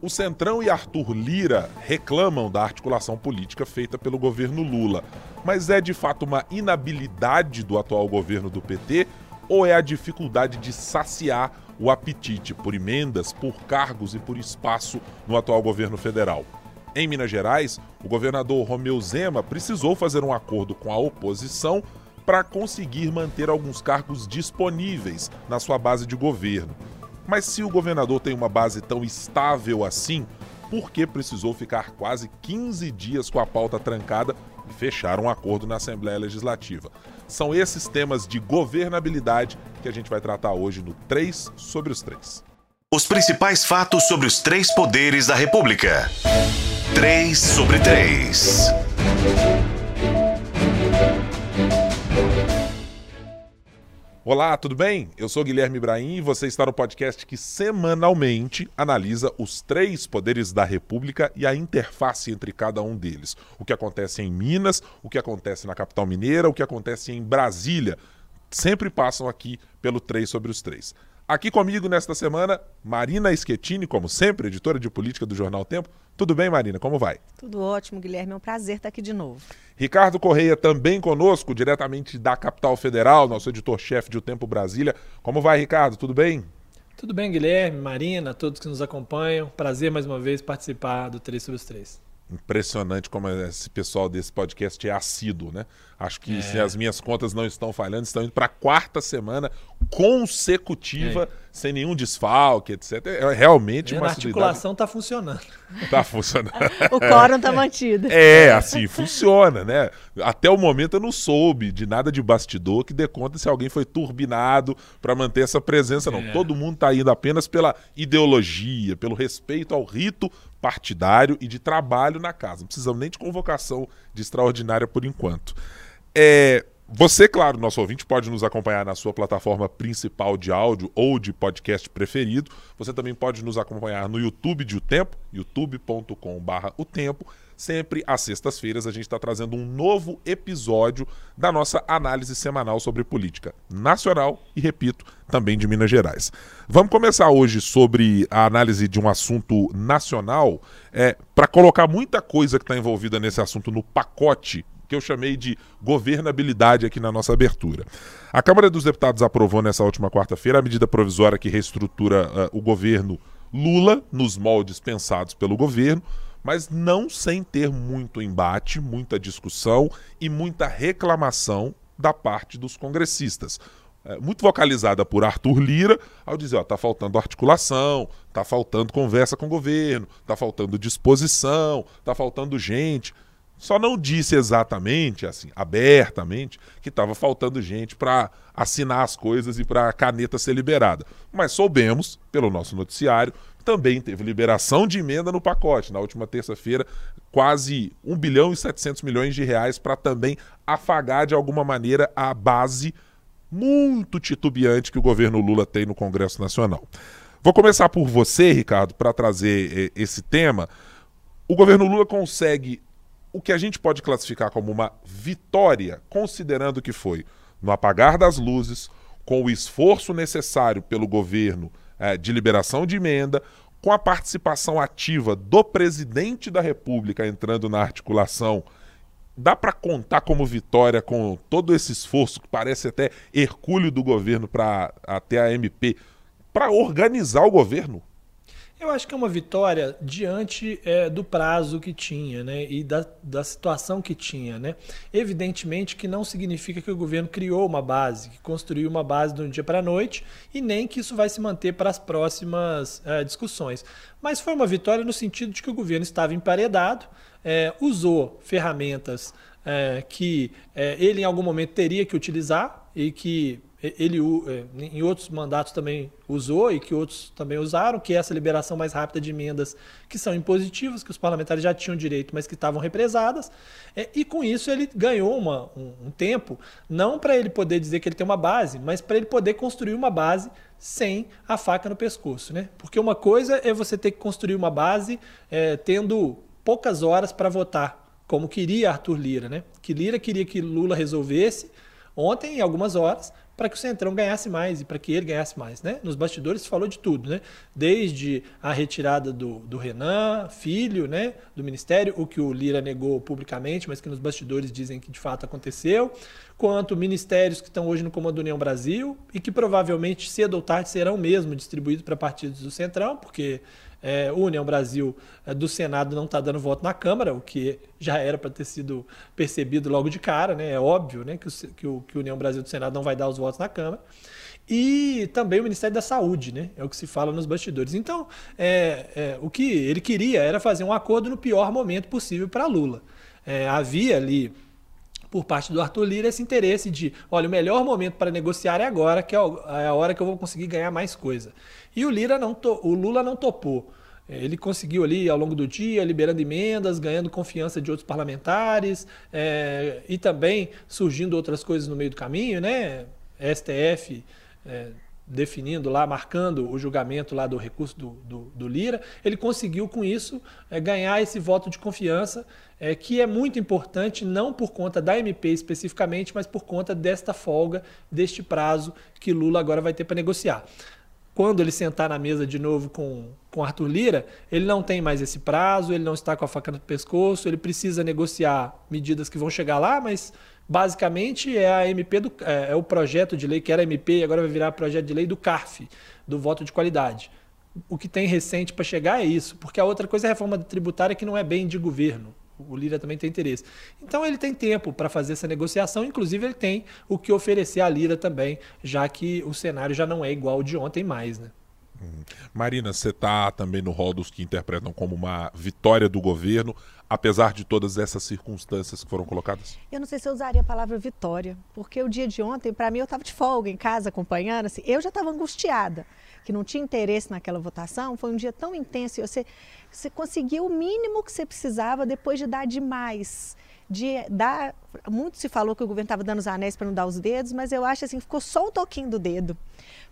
O Centrão e Arthur Lira reclamam da articulação política feita pelo governo Lula. Mas é de fato uma inabilidade do atual governo do PT ou é a dificuldade de saciar o apetite por emendas, por cargos e por espaço no atual governo federal? Em Minas Gerais, o governador Romeu Zema precisou fazer um acordo com a oposição para conseguir manter alguns cargos disponíveis na sua base de governo. Mas se o governador tem uma base tão estável assim, por que precisou ficar quase 15 dias com a pauta trancada e fechar um acordo na Assembleia Legislativa? São esses temas de governabilidade que a gente vai tratar hoje no 3 sobre os 3. Os principais fatos sobre os três poderes da República. 3 sobre 3. Olá, tudo bem? Eu sou Guilherme Ibrahim e você está no podcast que semanalmente analisa os três poderes da República e a interface entre cada um deles. O que acontece em Minas, o que acontece na capital mineira, o que acontece em Brasília. Sempre passam aqui pelo 3 sobre os 3. Aqui comigo nesta semana, Marina Schettini, como sempre, editora de política do Jornal Tempo. Tudo bem, Marina? Como vai? Tudo ótimo, Guilherme. É um prazer estar aqui de novo. Ricardo Correia também conosco, diretamente da capital federal, nosso editor-chefe de O Tempo Brasília. Como vai, Ricardo? Tudo bem? Tudo bem, Guilherme, Marina, todos que nos acompanham. Prazer mais uma vez participar do 3 sobre os 3. Impressionante como esse pessoal desse podcast é assíduo, né? Acho que é. se as minhas contas não estão falhando, estão indo para a quarta semana consecutiva, é. sem nenhum desfalque, etc. É realmente uma A articulação está funcionando. Está funcionando. o quórum está mantido. É, assim, funciona, né? Até o momento eu não soube de nada de bastidor que dê conta se alguém foi turbinado para manter essa presença, não. É. Todo mundo está indo apenas pela ideologia, pelo respeito ao rito partidário e de trabalho na casa. Não precisamos nem de convocação de extraordinária por enquanto. É, você, claro, nosso ouvinte, pode nos acompanhar na sua plataforma principal de áudio ou de podcast preferido. Você também pode nos acompanhar no YouTube de O Tempo, youtube.com.br O Tempo. Sempre às sextas-feiras a gente está trazendo um novo episódio da nossa análise semanal sobre política nacional e, repito, também de Minas Gerais. Vamos começar hoje sobre a análise de um assunto nacional, é, para colocar muita coisa que está envolvida nesse assunto no pacote que eu chamei de governabilidade aqui na nossa abertura. A Câmara dos Deputados aprovou nessa última quarta-feira a medida provisória que reestrutura uh, o governo Lula nos moldes pensados pelo governo, mas não sem ter muito embate, muita discussão e muita reclamação da parte dos congressistas. É, muito vocalizada por Arthur Lira, ao dizer, ó, tá faltando articulação, tá faltando conversa com o governo, tá faltando disposição, tá faltando gente. Só não disse exatamente, assim, abertamente, que estava faltando gente para assinar as coisas e para a caneta ser liberada. Mas soubemos, pelo nosso noticiário, também teve liberação de emenda no pacote. Na última terça-feira, quase 1 bilhão e 700 milhões de reais para também afagar de alguma maneira a base muito titubeante que o governo Lula tem no Congresso Nacional. Vou começar por você, Ricardo, para trazer eh, esse tema. O governo Lula consegue o que a gente pode classificar como uma vitória, considerando que foi no apagar das luzes, com o esforço necessário pelo governo é, de liberação de emenda, com a participação ativa do presidente da República entrando na articulação, dá para contar como vitória com todo esse esforço que parece até hercúleo do governo para até a MP para organizar o governo? Eu acho que é uma vitória diante é, do prazo que tinha né, e da, da situação que tinha. Né? Evidentemente que não significa que o governo criou uma base, que construiu uma base de um dia para a noite e nem que isso vai se manter para as próximas é, discussões. Mas foi uma vitória no sentido de que o governo estava emparedado, é, usou ferramentas é, que é, ele em algum momento teria que utilizar e que ele é, em outros mandatos também usou e que outros também usaram, que é essa liberação mais rápida de emendas que são impositivas, que os parlamentares já tinham direito, mas que estavam represadas. É, e com isso ele ganhou uma, um, um tempo, não para ele poder dizer que ele tem uma base, mas para ele poder construir uma base sem a faca no pescoço. Né? Porque uma coisa é você ter que construir uma base é, tendo poucas horas para votar, como queria Arthur Lira. Né? Que Lira queria que Lula resolvesse ontem, em algumas horas, para que o Centrão ganhasse mais e para que ele ganhasse mais. Né? Nos bastidores se falou de tudo, né? desde a retirada do, do Renan, filho né, do Ministério, o que o Lira negou publicamente, mas que nos bastidores dizem que de fato aconteceu, quanto ministérios que estão hoje no comando da União Brasil e que provavelmente cedo ou tarde serão mesmo distribuídos para partidos do Centrão, porque é, União Brasil é, do Senado não está dando voto na Câmara, o que já era para ter sido percebido logo de cara, né? É óbvio né, que, o, que, o, que União Brasil do Senado não vai dar os votos na Câmara. E também o Ministério da Saúde, né? É o que se fala nos bastidores. Então, é, é o que ele queria era fazer um acordo no pior momento possível para Lula. É, havia ali por parte do Arthur Lira esse interesse de, olha, o melhor momento para negociar é agora, que é, é a hora que eu vou conseguir ganhar mais coisa. E o Lira não o Lula não topou. Ele conseguiu ali ao longo do dia, liberando emendas, ganhando confiança de outros parlamentares é, e também surgindo outras coisas no meio do caminho, né? STF é, definindo lá, marcando o julgamento lá do recurso do, do, do Lira. Ele conseguiu com isso é, ganhar esse voto de confiança é, que é muito importante, não por conta da MP especificamente, mas por conta desta folga, deste prazo que Lula agora vai ter para negociar. Quando ele sentar na mesa de novo com, com Arthur Lira, ele não tem mais esse prazo, ele não está com a faca no pescoço, ele precisa negociar medidas que vão chegar lá, mas basicamente é a MP do, é, é o projeto de lei que era MP e agora vai virar projeto de lei do CARF, do voto de qualidade. O que tem recente para chegar é isso, porque a outra coisa é a reforma tributária que não é bem de governo o Lira também tem interesse. Então ele tem tempo para fazer essa negociação, inclusive ele tem o que oferecer à Lira também, já que o cenário já não é igual de ontem mais, né? Marina, você está também no rol dos que interpretam como uma vitória do governo, apesar de todas essas circunstâncias que foram colocadas? Eu não sei se eu usaria a palavra vitória, porque o dia de ontem, para mim, eu estava de folga em casa acompanhando, assim, eu já estava angustiada que não tinha interesse naquela votação, foi um dia tão intenso e você, você conseguiu o mínimo que você precisava depois de dar demais. De dar, muito se falou que o governo estava dando os anéis para não dar os dedos, mas eu acho assim, ficou só um toquinho do dedo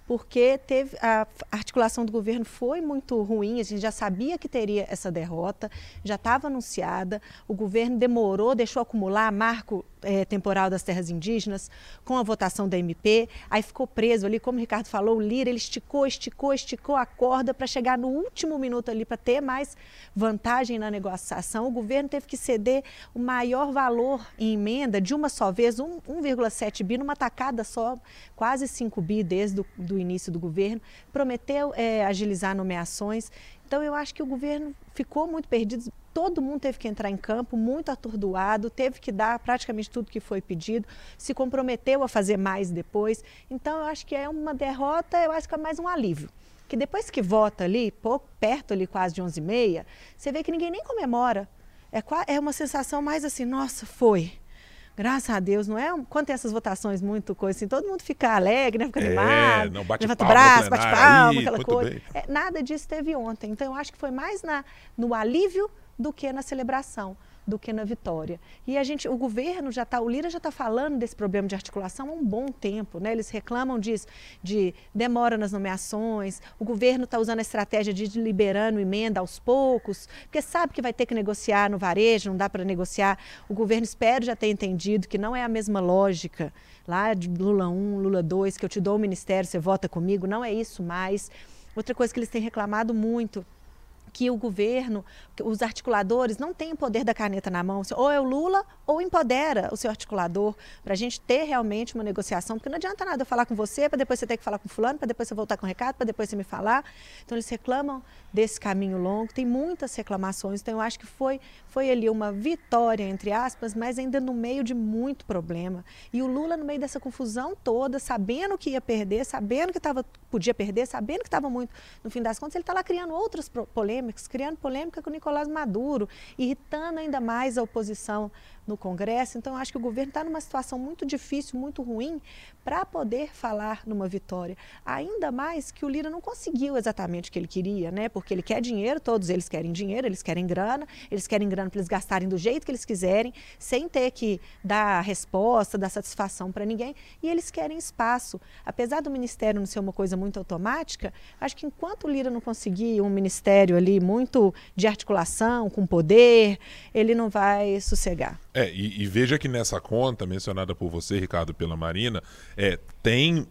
porque teve a articulação do governo foi muito ruim, a gente já sabia que teria essa derrota, já estava anunciada, o governo demorou, deixou acumular marco é, temporal das terras indígenas com a votação da MP, aí ficou preso ali, como o Ricardo falou, o Lira, ele esticou, esticou, esticou a corda para chegar no último minuto ali para ter mais vantagem na negociação. O governo teve que ceder o maior valor em emenda de uma só vez, 1,7 bi numa tacada só, quase 5 bi desde o do início do governo, prometeu é, agilizar nomeações. Então eu acho que o governo ficou muito perdido, todo mundo teve que entrar em campo, muito atordoado, teve que dar praticamente tudo que foi pedido, se comprometeu a fazer mais depois. Então eu acho que é uma derrota, eu acho que é mais um alívio. Que depois que vota ali, pouco, perto ali quase de 11h30, você vê que ninguém nem comemora. É, é uma sensação mais assim, nossa, foi Graças a Deus, não é? Quando tem essas votações muito coisa assim, todo mundo fica alegre, né? Fica é, animado, não bate levanta palma, o braço, bate palma, aí, aquela coisa. É, nada disso teve ontem. Então eu acho que foi mais na, no alívio do que na celebração do que na vitória. E a gente, o governo já está, o Lira já está falando desse problema de articulação há um bom tempo, né? Eles reclamam disso, de demora nas nomeações, o governo está usando a estratégia de liberando emenda aos poucos, porque sabe que vai ter que negociar no varejo, não dá para negociar. O governo espero já ter entendido que não é a mesma lógica lá de Lula 1, Lula 2, que eu te dou o ministério, você vota comigo, não é isso mais. Outra coisa que eles têm reclamado muito que o governo, os articuladores não têm o poder da caneta na mão. Ou é o Lula ou empodera o seu articulador para a gente ter realmente uma negociação, porque não adianta nada eu falar com você para depois você ter que falar com fulano, para depois você voltar com o recado, para depois você me falar. Então eles reclamam desse caminho longo, tem muitas reclamações, então eu acho que foi, foi ali uma vitória, entre aspas, mas ainda no meio de muito problema. E o Lula no meio dessa confusão toda, sabendo que ia perder, sabendo que tava, podia perder, sabendo que estava muito, no fim das contas, ele está lá criando outras polêmicas, criando polêmica com o Nicolás Maduro, irritando ainda mais a oposição no Congresso. Então, acho que o governo está numa situação muito difícil, muito ruim, para poder falar numa vitória. Ainda mais que o Lira não conseguiu exatamente o que ele queria, né? Porque ele quer dinheiro, todos eles querem dinheiro, eles querem grana, eles querem grana para eles gastarem do jeito que eles quiserem, sem ter que dar resposta, dar satisfação para ninguém. E eles querem espaço. Apesar do ministério não ser uma coisa muito automática, acho que enquanto o Lira não conseguir um ministério ali muito de articulação, com poder, ele não vai sossegar. É, e, e veja que nessa conta mencionada por você, Ricardo, pela Marina, é, tem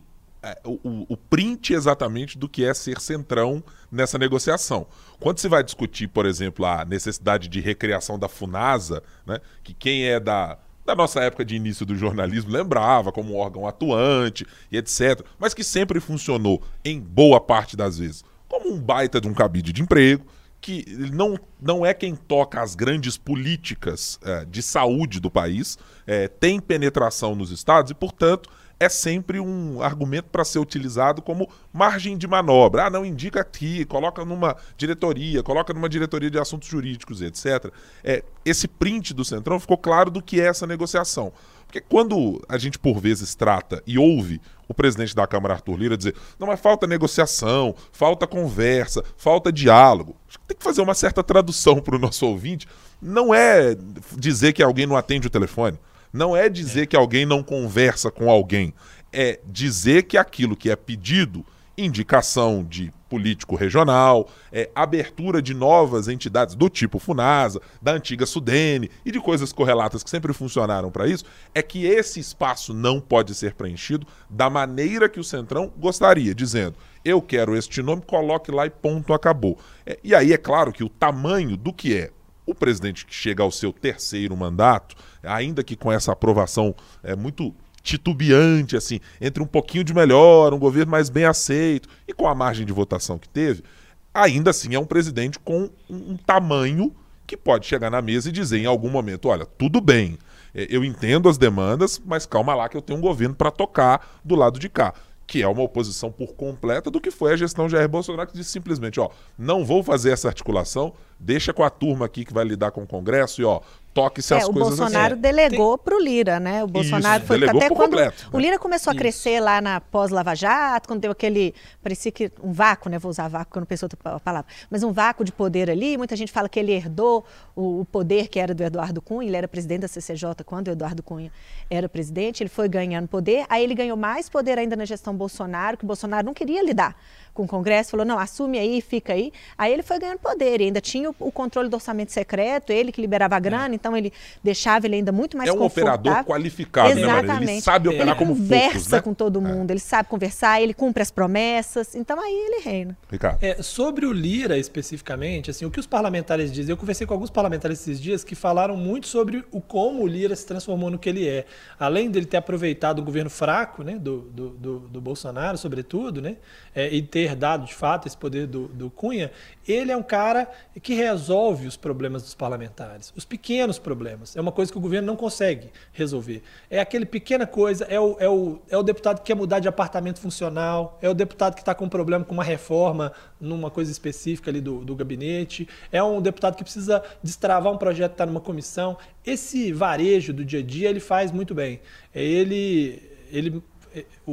o, o, print exatamente do que é ser centrão nessa negociação. Quando se vai discutir, por exemplo, a necessidade de recriação da FUNASA, né, que quem é da, da nossa época de início do jornalismo lembrava como um órgão atuante e etc., mas que sempre funcionou, em boa parte das vezes, como um baita de um cabide de emprego, que não, não é quem toca as grandes políticas é, de saúde do país, é, tem penetração nos estados e, portanto, é sempre um argumento para ser utilizado como margem de manobra. Ah, não, indica aqui, coloca numa diretoria, coloca numa diretoria de assuntos jurídicos, etc. É, esse print do Centrão ficou claro do que é essa negociação. Porque quando a gente, por vezes, trata e ouve o presidente da Câmara, Arthur Lira, dizer não, mas falta negociação, falta conversa, falta diálogo. Tem que fazer uma certa tradução para o nosso ouvinte. Não é dizer que alguém não atende o telefone. Não é dizer que alguém não conversa com alguém, é dizer que aquilo que é pedido, indicação de político regional, é, abertura de novas entidades do tipo Funasa, da antiga Sudene e de coisas correlatas que sempre funcionaram para isso, é que esse espaço não pode ser preenchido da maneira que o Centrão gostaria, dizendo: eu quero este nome, coloque lá e ponto, acabou. É, e aí é claro que o tamanho do que é o presidente que chega ao seu terceiro mandato, ainda que com essa aprovação é, muito titubeante, assim, entre um pouquinho de melhor, um governo mais bem aceito, e com a margem de votação que teve, ainda assim é um presidente com um, tamanho que pode chegar na mesa e dizer em algum momento: olha, tudo bem, é, eu entendo as demandas, mas calma lá que eu tenho um governo para tocar do lado de cá. Que é uma oposição por completa do que foi a gestão Jair Bolsonaro, que disse simplesmente, ó, não vou fazer essa articulação, deixa com a turma aqui que vai lidar com o Congresso e, ó, toque-se é, as coisas assim. O Bolsonaro assim. delegou para o Lira, né? O Bolsonaro Isso, foi delegou até quando completo, o né? Lira começou a Isso. crescer lá na pós-Lava Jato, quando deu aquele, parecia que um vácuo, né? Vou usar vácuo, porque eu não penso outra palavra, mas um vácuo de poder ali. Muita gente fala que ele herdou o, o poder que era do Eduardo Cunha, ele era presidente da CCJ quando o Eduardo Cunha era presidente, ele foi ganhando poder, aí ele ganhou mais poder ainda na gestão Bolsonaro, que o Bolsonaro não queria lidar com o Congresso, falou, não, assume aí, fica aí. Aí ele foi ganhando poder, e ainda tinha o, o controle do orçamento secreto, ele que liberava a grana, então ele deixava ele ainda muito mais É um operador qualificado, né, Marina? Ele Exatamente. sabe operar ele como conversa poucos, né? com todo mundo, ele sabe conversar, ele cumpre as promessas, então aí ele reina. Ricardo. É, sobre o Lira especificamente, assim, o que os parlamentares dizem, eu conversei com alguns parlamentares esses dias que falaram muito sobre o como o Lira se transformou no que ele é. Além dele ter aproveitado o governo fraco, né, do, do, do, do Bolsonaro, sobretudo, né, é, e ter dado de fato esse poder do, do Cunha, ele é um cara que resolve os problemas dos parlamentares, os pequenos problemas. É uma coisa que o governo não consegue resolver. É aquele pequena coisa, é o, é o, é o deputado que quer mudar de apartamento funcional, é o deputado que está com um problema com uma reforma numa coisa específica ali do, do gabinete, é um deputado que precisa destravar um projeto que está numa comissão. Esse varejo do dia a dia ele faz muito bem. É Ele, ele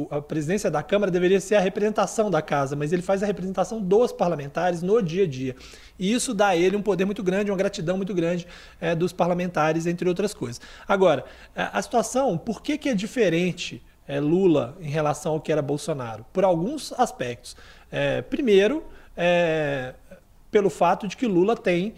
a presidência da Câmara deveria ser a representação da casa, mas ele faz a representação dos parlamentares no dia a dia. E isso dá a ele um poder muito grande, uma gratidão muito grande eh, dos parlamentares, entre outras coisas. Agora, a a situação, por que, que é diferente eh, Lula em relação ao que era Bolsonaro? Por alguns aspectos. Eh, primeiro, eh, pelo fato de que Lula tem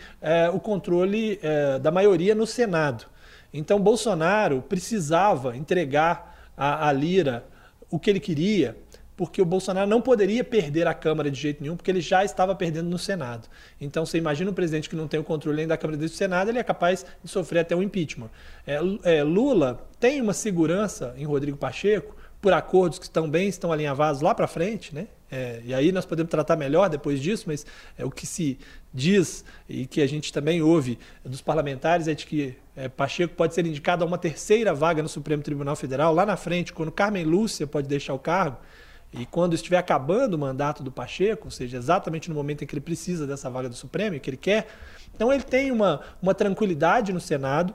o controle da maioria no Senado. Então, Bolsonaro precisava entregar a, a Lira o que ele queria, porque o Bolsonaro não poderia perder a Câmara de jeito nenhum, porque ele já estava perdendo no Senado. Então, você imagina um presidente que não tem o controle nem da Câmara nem do Senado, ele é capaz de sofrer até um impeachment. É, é, Lula tem uma segurança em Rodrigo Pacheco, por acordos que estão bem, estão alinhavados lá para frente, né? É, e aí nós podemos tratar melhor depois disso, mas é, o que se diz e que a gente também ouve dos parlamentares é de que é, Pacheco pode ser indicado a uma terceira vaga no Supremo Tribunal Federal lá na frente, quando Carmen Lúcia pode deixar o cargo e quando estiver acabando o mandato do Pacheco, ou seja, exatamente no momento em que ele precisa dessa vaga do Supremo que ele quer, então ele tem uma, uma tranquilidade no Senado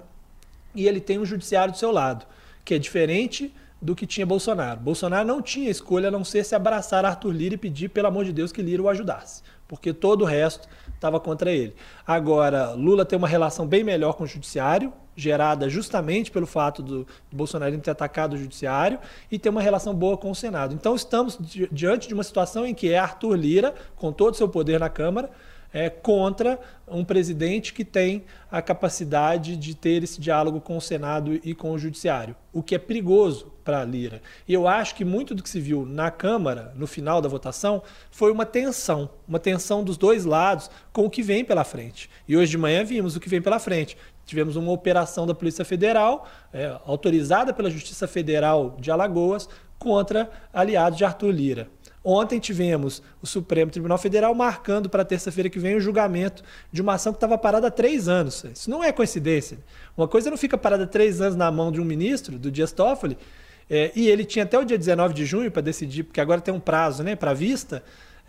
e ele tem um judiciário do seu lado, que é diferente do que tinha Bolsonaro. Bolsonaro não tinha escolha a não ser se abraçar Arthur Lira e pedir, pelo amor de Deus, que Lira o ajudasse, porque todo o resto estava contra ele. Agora, Lula tem uma relação bem melhor com o judiciário, gerada justamente pelo fato do, do Bolsonaro ter atacado o judiciário, e tem uma relação boa com o Senado. Então, estamos di- diante de uma situação em que é Arthur Lira, com todo o seu poder na Câmara, é, contra um presidente que tem a capacidade de ter esse diálogo com o Senado e com o Judiciário, o que é perigoso para a Lira. E eu acho que muito do que se viu na Câmara, no final da votação, foi uma tensão, uma tensão dos dois lados com o que vem pela frente. E hoje de manhã vimos o que vem pela frente. Tivemos uma operação da Polícia Federal, é, autorizada pela Justiça Federal de Alagoas, contra aliados de Arthur Lira. Ontem tivemos o Supremo Tribunal Federal marcando para terça-feira que vem o julgamento de uma ação que estava parada há três anos. Isso não é coincidência. Uma coisa não fica parada há três anos na mão de um ministro, do Dias Toffoli, é, e ele tinha até o dia 19 de junho para decidir, porque agora tem um prazo né, para vista.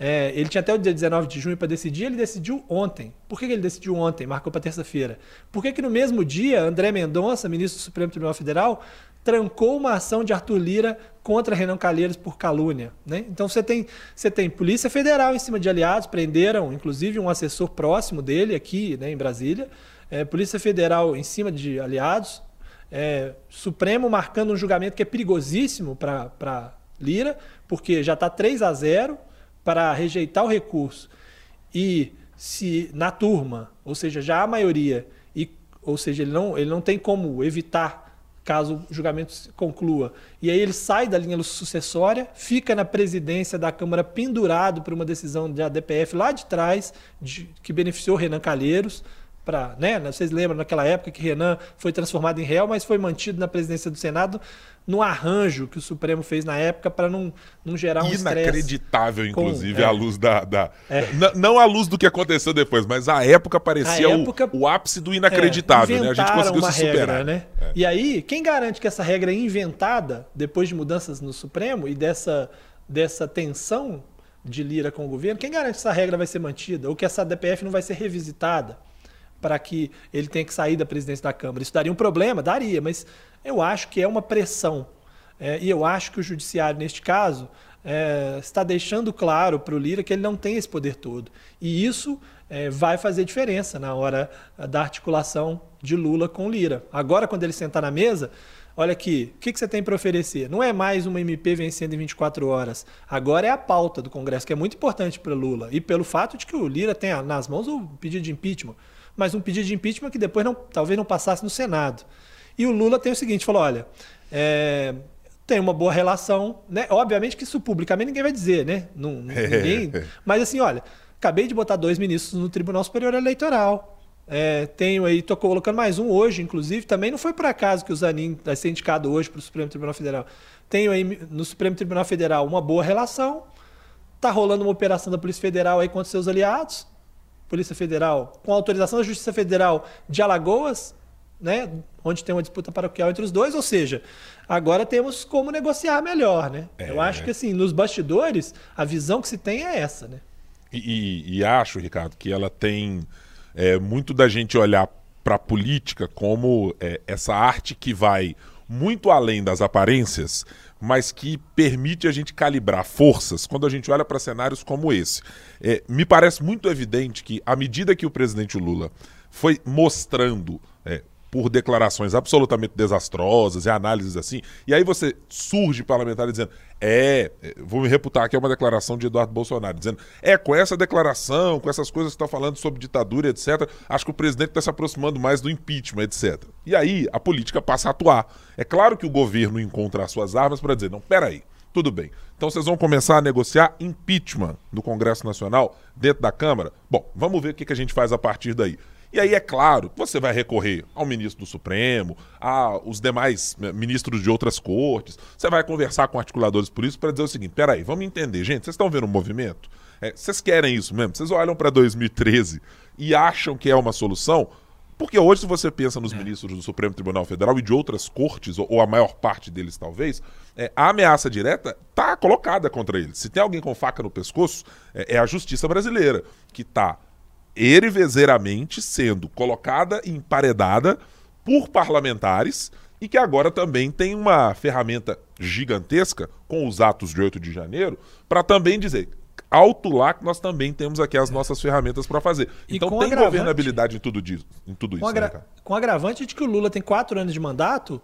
É, ele tinha até o dia 19 de junho para decidir, ele decidiu ontem. Por que, que ele decidiu ontem? Marcou para terça-feira. Por que, que no mesmo dia, André Mendonça, ministro do Supremo Tribunal Federal, trancou uma ação de Arthur Lira contra Renan Calheiros por calúnia. Né? Então você tem, você tem Polícia Federal em cima de aliados, prenderam inclusive um assessor próximo dele aqui né, em Brasília, é, Polícia Federal em cima de aliados, é, Supremo marcando um julgamento que é perigosíssimo para Lira, porque já está 3 a 0 para rejeitar o recurso. E se na turma, ou seja, já há maioria, e, ou seja, ele não, ele não tem como evitar caso o julgamento conclua. E aí ele sai da linha sucessória, fica na presidência da Câmara pendurado por uma decisão da DPF lá de trás, de, que beneficiou Renan Calheiros. Pra, né? Vocês lembram naquela época que Renan foi transformado em réu, mas foi mantido na presidência do Senado no arranjo que o Supremo fez na época para não, não gerar um Inacreditável, inclusive, com, é, à luz da. da é. Não à luz do que aconteceu depois, mas a época parecia a época, o, o, ápice do inacreditável, é, né? A gente conseguiu se superar. Regra, né? É. E aí, quem garante que essa regra é inventada depois de mudanças no Supremo e dessa, dessa tensão de Lira com o governo, quem garante que essa regra vai ser mantida ou que essa DPF não vai ser revisitada? Para que ele tenha que sair da presidência da Câmara. Isso daria um problema? Daria, mas eu acho que é uma pressão. É, e eu acho que o judiciário, neste caso, é, está deixando claro para o Lira que ele não tem esse poder todo. E isso é, vai fazer diferença na hora da articulação de Lula com Lira. Agora, quando ele sentar na mesa, olha aqui, o que, que você tem para oferecer? Não é mais uma MP vencendo em 24 horas. Agora é a pauta do Congresso, que é muito importante para Lula. E pelo fato de que o Lira tem nas mãos o pedido de impeachment. Mas um pedido de impeachment que depois não, talvez não passasse no Senado. E o Lula tem o seguinte: falou, olha, é, tem uma boa relação, né? Obviamente que isso publicamente ninguém vai dizer, né? Não, ninguém, mas assim, olha, acabei de botar dois ministros no Tribunal Superior Eleitoral. É, tenho aí, estou colocando mais um hoje, inclusive. Também não foi por acaso que o Zanin vai ser indicado hoje para o Supremo Tribunal Federal. Tenho aí no Supremo Tribunal Federal uma boa relação. Está rolando uma operação da Polícia Federal aí contra seus aliados. Polícia Federal, com autorização da Justiça Federal de Alagoas, né, onde tem uma disputa paroquial entre os dois, ou seja, agora temos como negociar melhor, né? É. Eu acho que assim, nos bastidores, a visão que se tem é essa, né? E, e, e acho, Ricardo, que ela tem é, muito da gente olhar para a política como é, essa arte que vai muito além das aparências, mas que permite a gente calibrar forças quando a gente olha para cenários como esse. É, me parece muito evidente que, à medida que o presidente Lula foi mostrando é, por declarações absolutamente desastrosas e análises assim. E aí você surge parlamentar dizendo: é, é, vou me reputar aqui é uma declaração de Eduardo Bolsonaro, dizendo: é, com essa declaração, com essas coisas que está falando sobre ditadura, etc., acho que o presidente está se aproximando mais do impeachment, etc. E aí a política passa a atuar. É claro que o governo encontra as suas armas para dizer: não, peraí. Tudo bem. Então vocês vão começar a negociar impeachment no Congresso Nacional, dentro da Câmara? Bom, vamos ver o que, que a gente faz a partir daí. E aí, é claro, você vai recorrer ao ministro do Supremo, aos demais né, ministros de outras cortes, você vai conversar com articuladores políticos para dizer o seguinte: peraí, vamos entender, gente, vocês estão vendo o um movimento? É, vocês querem isso mesmo? Vocês olham para 2013 e acham que é uma solução? Porque hoje, se você pensa nos é. ministros do Supremo Tribunal Federal e de outras cortes, ou, ou a maior parte deles talvez, é, a ameaça direta está colocada contra eles. Se tem alguém com faca no pescoço, é, é a justiça brasileira, que está erivezeiramente sendo colocada e emparedada por parlamentares e que agora também tem uma ferramenta gigantesca com os atos de 8 de janeiro para também dizer alto lá que nós também temos aqui as nossas ferramentas para fazer. E então tem governabilidade em tudo, disso, em tudo com isso. Né, com agravante de que o Lula tem quatro anos de mandato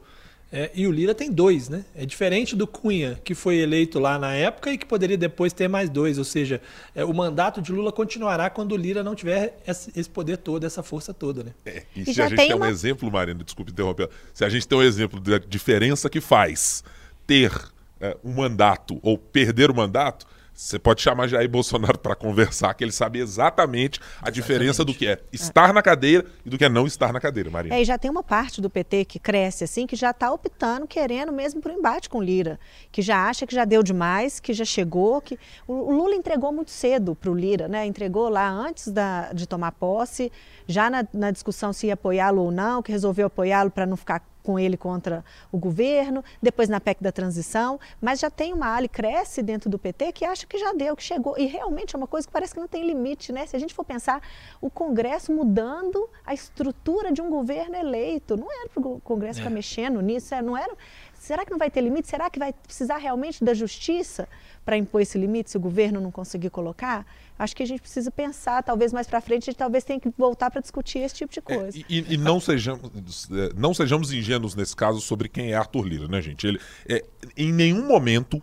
É, e o Lira tem dois, né? É diferente do Cunha, que foi eleito lá na época e que poderia depois ter mais dois. Ou seja, é, o mandato de Lula continuará quando o Lira não tiver esse poder todo, essa força toda, né? É, e, e se a gente tem, tem uma... um exemplo, Marina, desculpe interromper, se a gente tem um exemplo da diferença que faz ter é, um mandato ou perder o mandato, você pode chamar Jair Bolsonaro para conversar, que ele sabe exatamente a diferença do que é estar na cadeira e do que é não estar na cadeira, Maria. É, e já tem uma parte do PT que cresce assim, que já está optando, querendo mesmo para o embate com Lira, que já acha que já deu demais, que já chegou, que o Lula entregou muito cedo para o Lira, né? Entregou lá antes da, de tomar posse, já na, na discussão se ia apoiá-lo ou não, que resolveu apoiá-lo para não ficar com ele contra o governo, depois na PEC da transição, mas já tem uma ala cresce dentro do PT que acha que já deu, que chegou. E realmente é uma coisa que parece que não tem limite, né? Se a gente for pensar o Congresso mudando a estrutura de um governo eleito, não era para o Congresso é. ficar mexendo nisso, é, não era. Será que não vai ter limite? Será que vai precisar realmente da justiça para impor esse limite se o governo não conseguir colocar? Acho que a gente precisa pensar, talvez mais para frente, a gente talvez tenha que voltar para discutir esse tipo de é, coisa. É, e, e, não, sejamos, é, não sejamos ingênuos nesse caso sobre quem é Arthur Lira, né, gente? Ele, é, em nenhum momento,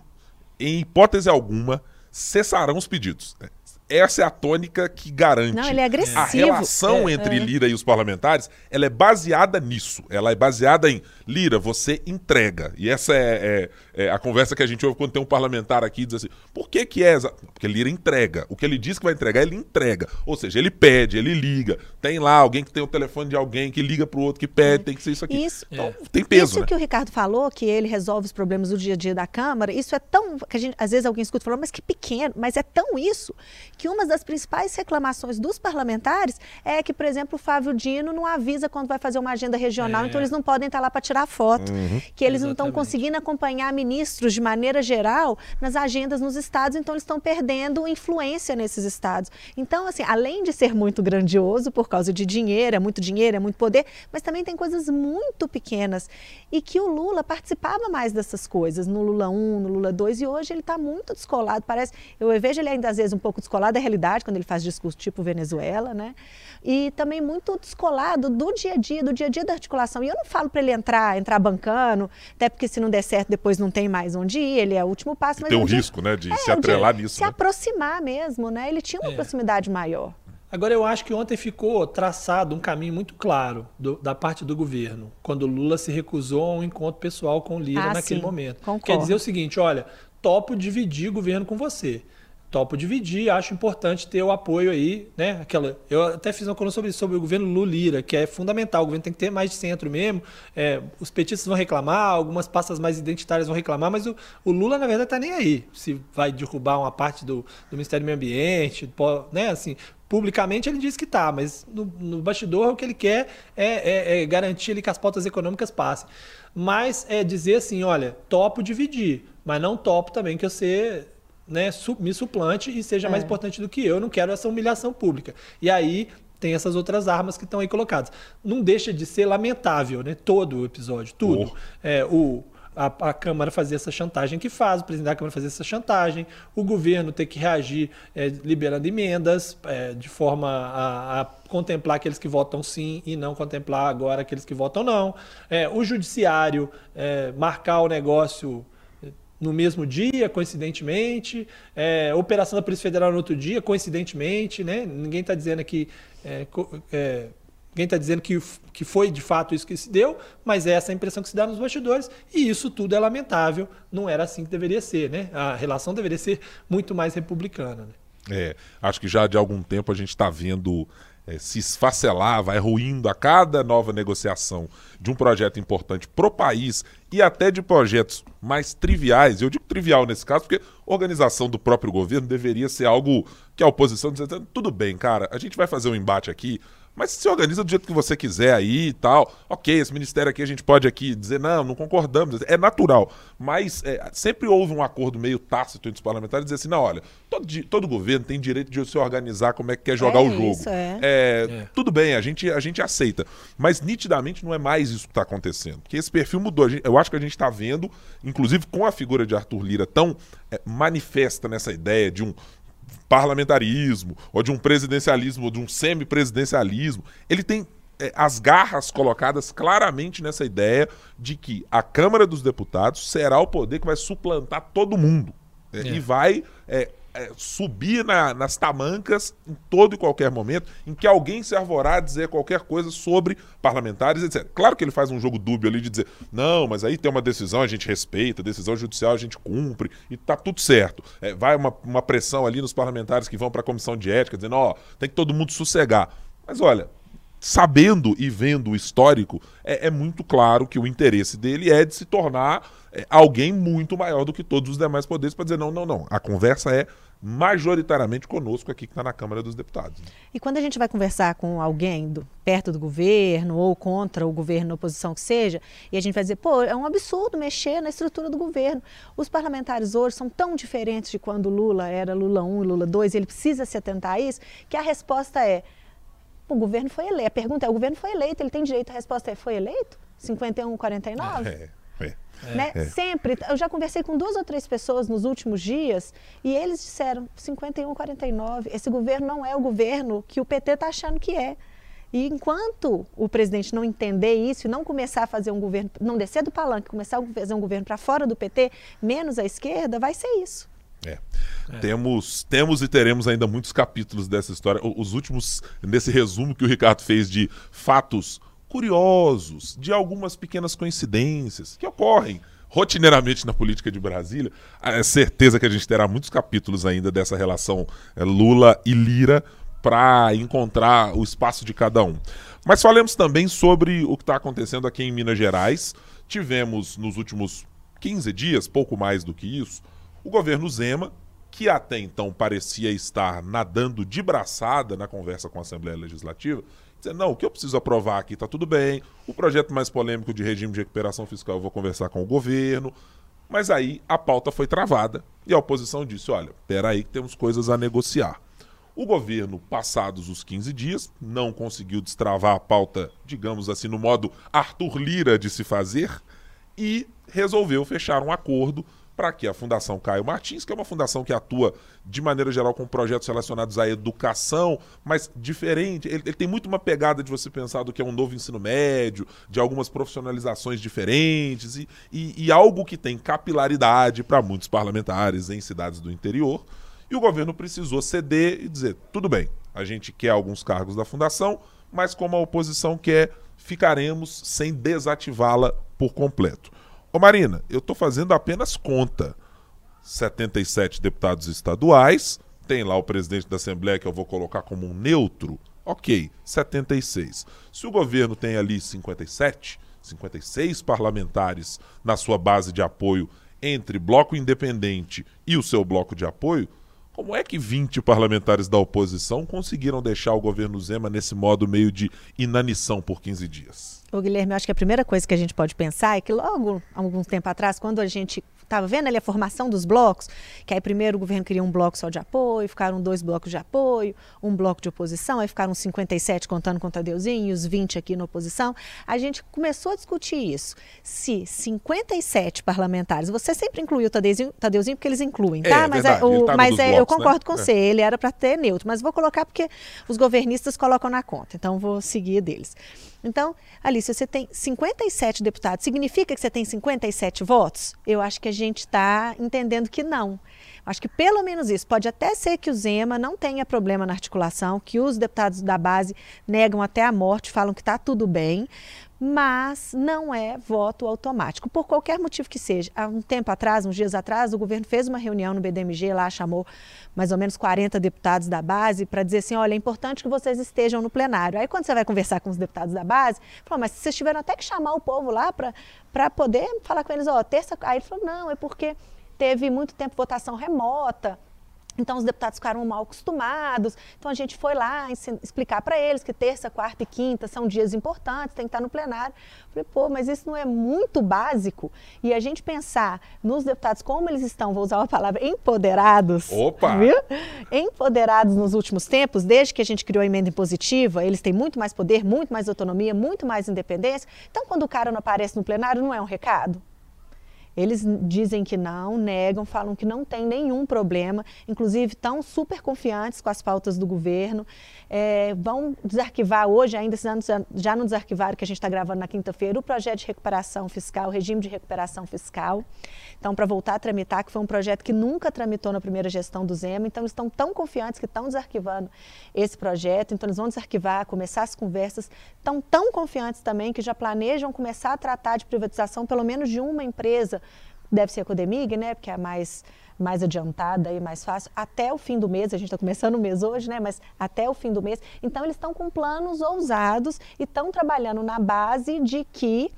em hipótese alguma, cessarão os pedidos. Essa é a tônica que garante. Não, ele é agressivo. A relação é, entre é. Lira e os parlamentares, ela é baseada nisso. Ela é baseada em Lira, você entrega. E essa é, é, é a conversa que a gente ouve quando tem um parlamentar aqui diz assim: por que que é? Porque Lira entrega. O que ele diz que vai entregar, ele entrega. Ou seja, ele pede, ele liga. Tem lá alguém que tem o telefone de alguém que liga para o outro que pede, é. tem que ser isso aqui. Isso, então, tem peso. Isso né? que o Ricardo falou, que ele resolve os problemas do dia a dia da Câmara, isso é tão. que a gente, às vezes alguém escuta falando, mas que pequeno, mas é tão isso que uma das principais reclamações dos parlamentares é que, por exemplo, o Flávio Dino não avisa quando vai fazer uma agenda regional, é. então eles não podem estar lá para tirar foto, uhum. que eles Exatamente. não estão conseguindo acompanhar ministros de maneira geral nas agendas nos estados, então eles estão perdendo influência nesses estados. Então, assim, além de ser muito grandioso por causa de dinheiro, é muito dinheiro, é muito poder, mas também tem coisas muito pequenas e que o Lula participava mais dessas coisas no Lula 1, no Lula 2 e hoje ele está muito descolado, parece, eu vejo ele ainda às vezes um pouco descolado da realidade quando ele faz discurso tipo Venezuela, né? E também muito descolado do dia a dia, do dia a dia da articulação. E eu não falo para ele entrar, entrar bancando, até porque se não der certo, depois não tem mais onde ir, ele é o último passo. Mas tem um risco, né, de é, se atrelar nisso. Se né? aproximar mesmo, né? Ele tinha uma é. proximidade maior. Agora, eu acho que ontem ficou traçado um caminho muito claro do, da parte do governo, quando Lula se recusou a um encontro pessoal com Lira ah, naquele sim, momento. Concordo. Quer dizer o seguinte: olha, topo dividir o governo com você topo dividir, acho importante ter o apoio aí, né? Aquela, eu até fiz uma coluna sobre sobre o governo Lulira, que é fundamental, o governo tem que ter mais de centro mesmo. É, os petistas vão reclamar, algumas pastas mais identitárias vão reclamar, mas o, o Lula, na verdade, está nem aí. Se vai derrubar uma parte do, do Ministério do Meio Ambiente, né? Assim, publicamente ele diz que tá, mas no, no bastidor o que ele quer é, é, é garantir ele que as pautas econômicas passem. Mas é dizer assim, olha, topo dividir, mas não topo também que você né, me suplante e seja é. mais importante do que eu. Eu não quero essa humilhação pública. E aí tem essas outras armas que estão aí colocadas. Não deixa de ser lamentável, né? Todo o episódio, tudo. Oh. É, o, a, a, Câmara fazer essa chantagem que faz, o presidente da Câmara fazer essa chantagem, o governo ter que reagir é, liberando emendas é, de forma a, a, contemplar aqueles que votam sim e não contemplar agora aqueles que votam não, é, o judiciário é, marcar o negócio no mesmo dia, coincidentemente, é, operação da Polícia Federal no outro dia, coincidentemente, né? Ninguém está dizendo aqui. É, é, ninguém está dizendo que, que foi de fato isso que se deu, mas é essa a impressão que se dá nos bastidores, e isso tudo é lamentável, não era assim que deveria ser, né? A relação deveria ser muito mais republicana. Né? É, acho que já de algum tempo a gente está vendo é, se esfacelar, vai ruindo a cada nova negociação de um projeto importante para o país e até de projetos mais triviais. Eu digo trivial nesse caso porque organização do próprio governo deveria ser algo que a oposição dizia, tudo bem, cara, a gente vai fazer um embate aqui, mas se organiza do jeito que você quiser aí e tal. Ok, esse ministério aqui a gente pode aqui dizer, não, não concordamos. É natural. Mas é, sempre houve um acordo meio tácito entre os parlamentares dizer assim, não, olha, todo, todo governo tem direito de se organizar como é que quer jogar é o jogo. Isso, é. É, é. Tudo bem, a gente, a gente aceita. Mas nitidamente não é mais isso que está acontecendo. Porque esse perfil mudou. Eu acho que a gente está vendo, inclusive com a figura de Arthur Lira tão é, manifesta nessa ideia de um parlamentarismo, ou de um presidencialismo, ou de um semipresidencialismo, ele tem é, as garras colocadas claramente nessa ideia de que a Câmara dos Deputados será o poder que vai suplantar todo mundo. É, É. E vai é, subir na- nas tamancas em todo e qualquer momento em que alguém se arvorar a dizer qualquer coisa sobre parlamentares, etc. Claro que ele faz um jogo dúbio ali de dizer, não, mas aí tem uma decisão, a gente respeita, decisão judicial a gente cumpre e tá tudo certo. É, vai uma, uma pressão ali nos parlamentares que vão para a comissão de ética, dizendo, ó, tem que todo mundo sossegar. Mas olha, sabendo e vendo o histórico, é, é muito claro que o interesse dele é de se tornar alguém muito maior do que todos os demais poderes para dizer não, não, não. A conversa é majoritariamente conosco aqui que está na Câmara dos Deputados. E quando a gente vai conversar com alguém do- perto do governo ou contra o governo, oposição que seja, e a gente vai dizer, pô, é um absurdo mexer na estrutura do governo. Os parlamentares hoje são tão diferentes de quando Lula era Lula 1 e Lula 2, e ele precisa se atentar a isso, que a resposta é, o governo foi eleito. A pergunta é, o governo foi eleito, ele tem direito, a resposta é, foi eleito? 51, 49? É, é. Né? Sempre. Eu já conversei com duas ou três pessoas nos últimos dias e eles disseram 51, 49. Esse governo não é o governo que o PT está achando que é. E enquanto o presidente não entender isso e não começar a fazer um governo, não descer do palanque, começar a fazer um governo para fora do PT, menos a esquerda, vai ser isso. É. Temos, temos e teremos ainda muitos capítulos dessa história. Os últimos, nesse resumo que o Ricardo fez de fatos curiosos, de algumas pequenas coincidências que ocorrem rotineiramente na política de Brasília, é certeza que a gente terá muitos capítulos ainda dessa relação é, Lula e Lira para encontrar o espaço de cada um. Mas falemos também sobre o que está acontecendo aqui em Minas Gerais. Tivemos nos últimos 15 dias, pouco mais do que isso, o governo Zema, que até então parecia estar nadando de braçada na conversa com a Assembleia Legislativa, não, o que eu preciso aprovar aqui está tudo bem, o projeto mais polêmico de regime de recuperação fiscal eu vou conversar com o governo, mas aí a pauta foi travada e a oposição disse, olha, peraí que temos coisas a negociar. O governo, passados os 15 dias, não conseguiu destravar a pauta, digamos assim, no modo Arthur Lira de se fazer, e resolveu fechar um acordo para que a Fundação Caio Martins, que é uma fundação que atua de maneira geral com projetos relacionados à educação, mas diferente, ele, ele tem muito uma pegada de você pensar do que é um novo ensino médio, de algumas profissionalizações diferentes e, e, e algo que tem capilaridade para muitos parlamentares em cidades do interior. E o governo precisou ceder e dizer: tudo bem, a gente quer alguns cargos da fundação, mas como a oposição quer, ficaremos sem desativá-la por completo. Ô Marina, eu estou fazendo apenas conta. 77 deputados estaduais, tem lá o presidente da Assembleia que eu vou colocar como um neutro. Ok, 76. Se o governo tem ali 57, 56 parlamentares na sua base de apoio entre bloco independente e o seu bloco de apoio, como é que 20 parlamentares da oposição conseguiram deixar o governo Zema nesse modo meio de inanição por 15 dias? Ô, Guilherme, eu acho que a primeira coisa que a gente pode pensar é que logo, há algum tempo atrás, quando a gente estava vendo ali a formação dos blocos, que aí primeiro o governo queria um bloco só de apoio, ficaram dois blocos de apoio, um bloco de oposição, aí ficaram 57 contando com o Tadeuzinho e os 20 aqui na oposição. A gente começou a discutir isso. Se 57 parlamentares, você sempre incluiu o Tadeuzinho, Tadeuzinho porque eles incluem, tá? É, mas verdade, ele tá no mas é, eu blocos, né? concordo com É. você, ele era para ter neutro, mas vou colocar porque os governistas colocam na conta, então vou seguir deles. Então, Alice, você tem 57 deputados, significa que você tem 57 votos? Eu acho que a gente está entendendo que não. Acho que pelo menos isso. Pode até ser que o Zema não tenha problema na articulação, que os deputados da base negam até a morte, falam que está tudo bem, mas não é voto automático, por qualquer motivo que seja. Há um tempo atrás, uns dias atrás, o governo fez uma reunião no BDMG, lá chamou mais ou menos 40 deputados da base para dizer assim, olha, é importante que vocês estejam no plenário. Aí quando você vai conversar com os deputados da base, falou, mas vocês tiveram até que chamar o povo lá para poder falar com eles, ó, terça... Aí ele falou, não, é porque teve muito tempo votação remota, então os deputados ficaram mal acostumados. Então a gente foi lá explicar para eles que terça, quarta e quinta são dias importantes, tem que estar no plenário. Falei, pô, mas isso não é muito básico? E a gente pensar nos deputados como eles estão, vou usar uma palavra, empoderados. Opa! Viu? Empoderados nos últimos tempos, desde que a gente criou a emenda impositiva, eles têm muito mais poder, muito mais autonomia, muito mais independência. Então quando o cara não aparece no plenário, não é um recado? Eles dizem que não, negam, falam que não tem nenhum problema, inclusive estão super confiantes com as pautas do governo. É, vão desarquivar hoje, ainda já não desarquivaram, que a gente está gravando na quinta-feira, o projeto de recuperação fiscal, o regime de recuperação fiscal. Então, para voltar a tramitar, que foi um projeto que nunca tramitou na primeira gestão do Zema, então estão tão confiantes que estão desarquivando esse projeto, então eles vão desarquivar, começar as conversas, estão tão confiantes também que já planejam começar a tratar de privatização pelo menos de uma empresa deve ser a Codemig, né, porque é a mais, mais adiantada e mais fácil, até o fim do mês, a gente está começando o mês hoje, né, mas até o fim do mês. Então, eles estão com planos ousados e estão trabalhando na base de que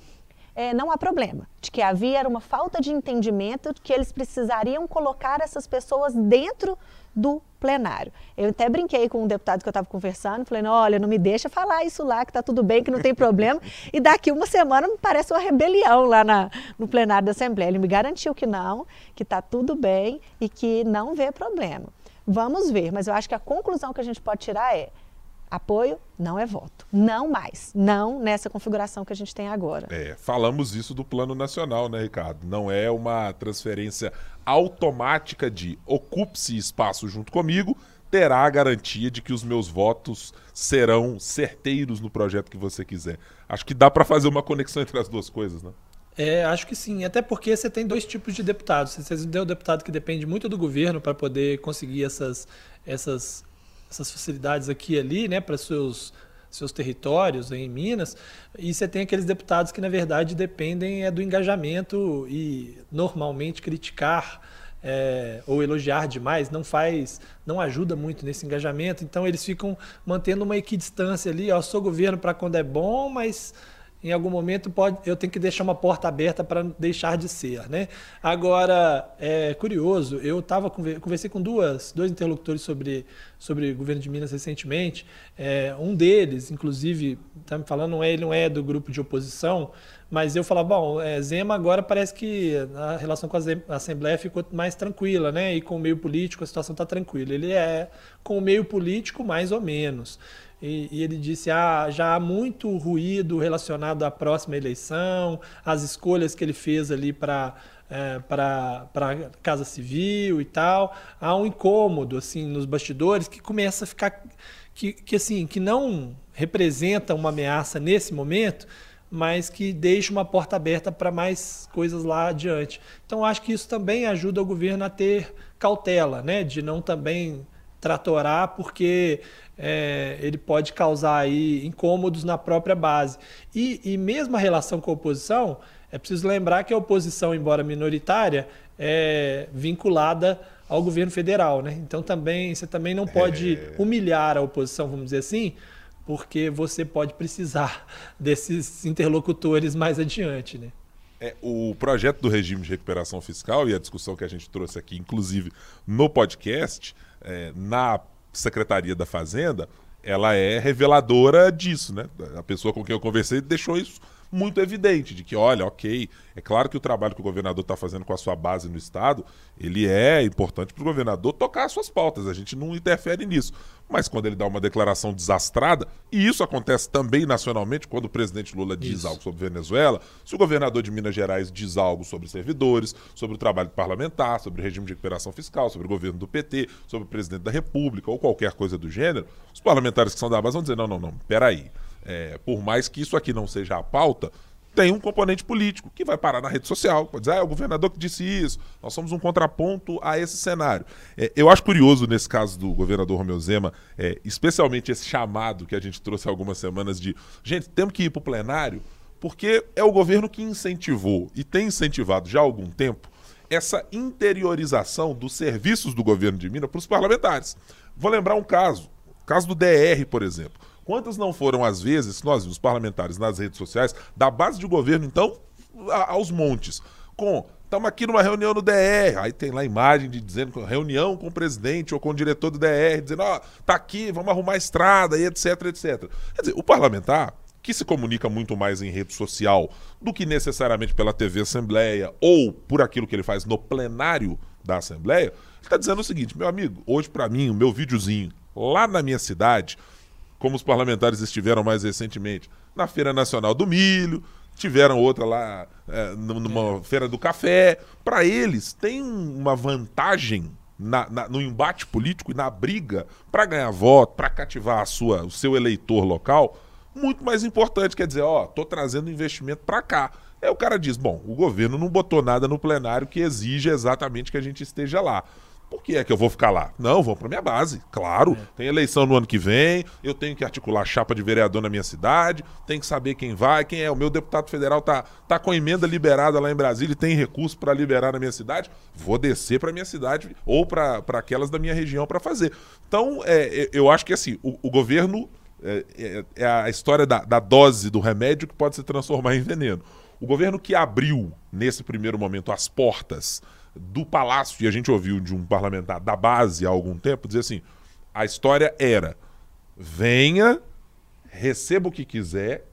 é, não há problema, de que havia era uma falta de entendimento de que eles precisariam colocar essas pessoas dentro do plenário. Eu até brinquei com um deputado que eu estava conversando, falei, olha, não me deixa falar isso lá, que está tudo bem, que não tem problema. E daqui uma semana me parece uma rebelião lá na, no plenário da Assembleia. Ele me garantiu que não, que está tudo bem e que não vê problema. Vamos ver, mas eu acho que a conclusão que a gente pode tirar é Apoio não é voto. Não mais. Não nessa configuração que a gente tem agora. É, falamos isso do plano nacional, né, Ricardo? Não é uma transferência automática de ocupe-se espaço junto comigo, terá a garantia de que os meus votos serão certeiros no projeto que você quiser. Acho que dá para fazer uma conexão entre as duas coisas, né? É, acho que sim. Até porque você tem dois tipos de deputados. Você tem o deputado que depende muito do governo para poder conseguir essas, essas essas facilidades aqui e ali, né, para seus seus territórios em Minas, e você tem aqueles deputados que na verdade dependem é do engajamento e normalmente criticar é, ou elogiar demais não faz, não ajuda muito nesse engajamento. Então eles ficam mantendo uma equidistância ali. Ó, sou governo para quando é bom, mas em algum momento pode, eu tenho que deixar uma porta aberta para deixar de ser, né? Agora é curioso, eu tava conversei com duas dois interlocutores sobre sobre governo de Minas recentemente. É, um deles, inclusive, está me falando, não é, ele não é do grupo de oposição, mas eu falava, bom, é, Zema agora parece que a relação com a Assembleia ficou mais tranquila, né? E com o meio político a situação está tranquila. Ele é com o meio político mais ou menos. E, e, ele disse: ah, já há muito ruído relacionado à próxima eleição, às escolhas que ele fez ali para é, para a Casa Civil e tal. Há um incômodo assim nos bastidores que começa a ficar que, que assim que não representa uma ameaça nesse momento, mas que deixa uma porta aberta para mais coisas lá adiante. Então acho que isso também ajuda o governo a ter cautela, né, de não também tratorar, porque é, ele pode causar aí incômodos na própria base. E, e mesmo a relação com a oposição, é preciso lembrar que a oposição, embora minoritária, é vinculada ao governo federal, né? Então também você também não pode é... humilhar a oposição, vamos dizer assim, porque você pode precisar desses interlocutores mais adiante, né? É, o projeto do regime de recuperação fiscal e a discussão que a gente trouxe aqui, inclusive no podcast, é, na Secretaria da Fazenda, ela é reveladora disso, né? A pessoa com quem eu conversei deixou isso muito evidente de que, olha, ok, é claro que o trabalho que o governador está fazendo com a sua base no Estado, ele é importante para o governador tocar as suas pautas, a gente não interfere nisso. Mas quando ele dá uma declaração desastrada, e isso acontece também nacionalmente, quando o presidente Lula diz isso. algo sobre Venezuela, se o governador de Minas Gerais diz algo sobre servidores, sobre o trabalho parlamentar, sobre o regime de recuperação fiscal, sobre o governo do PT, sobre o presidente da República, ou qualquer coisa do gênero, os parlamentares que são da base vão dizer, não, não, não, peraí. É, por mais que isso aqui não seja a pauta, tem um componente político que vai parar na rede social. Pode dizer, ah, é o governador que disse isso. Nós somos um contraponto a esse cenário. É, eu acho curioso nesse caso do governador Romeu Zema, é, especialmente esse chamado que a gente trouxe há algumas semanas de gente, temos que ir para o plenário, porque é o governo que incentivou e tem incentivado já há algum tempo essa interiorização dos serviços do governo de Minas para os parlamentares. Vou lembrar um caso, o caso do DR, por exemplo. Quantas não foram as vezes nós, os parlamentares, nas redes sociais, da base de governo, então, aos montes, com estamos aqui numa reunião no DR. Aí tem lá a imagem de dizendo reunião com o presidente ou com o diretor do DR, dizendo, ó, oh, tá aqui, vamos arrumar a estrada e etc, etc. Quer dizer, o parlamentar, que se comunica muito mais em rede social do que necessariamente pela TV Assembleia ou por aquilo que ele faz no plenário da Assembleia, está dizendo o seguinte, meu amigo, hoje para mim, o meu videozinho lá na minha cidade, como os parlamentares estiveram mais recentemente na Feira Nacional do Milho, tiveram outra lá é, numa feira do café. Para eles, tem uma vantagem na, na, no embate político e na briga para ganhar voto, para cativar a sua, o seu eleitor local, muito mais importante. Quer dizer, ó, tô trazendo investimento para cá. Aí o cara diz: bom, o governo não botou nada no plenário que exige exatamente que a gente esteja lá. Por que é que eu vou ficar lá? Não, vou para minha base. Claro, é. tem eleição no ano que vem, eu tenho que articular chapa de vereador na minha cidade, tenho que saber quem vai, quem é. O meu deputado federal tá, tá com emenda liberada lá em Brasília e tem recurso para liberar na minha cidade. Vou descer para minha cidade ou para aquelas da minha região para fazer. Então, é, é, eu acho que assim, o, o governo é, é, é, a história da, da dose do remédio que pode se transformar em veneno. O governo que abriu, nesse primeiro momento, as portas do palácio, e a gente ouviu de um parlamentar da base há algum tempo, dizer assim: a história era: venha, receba o que quiser,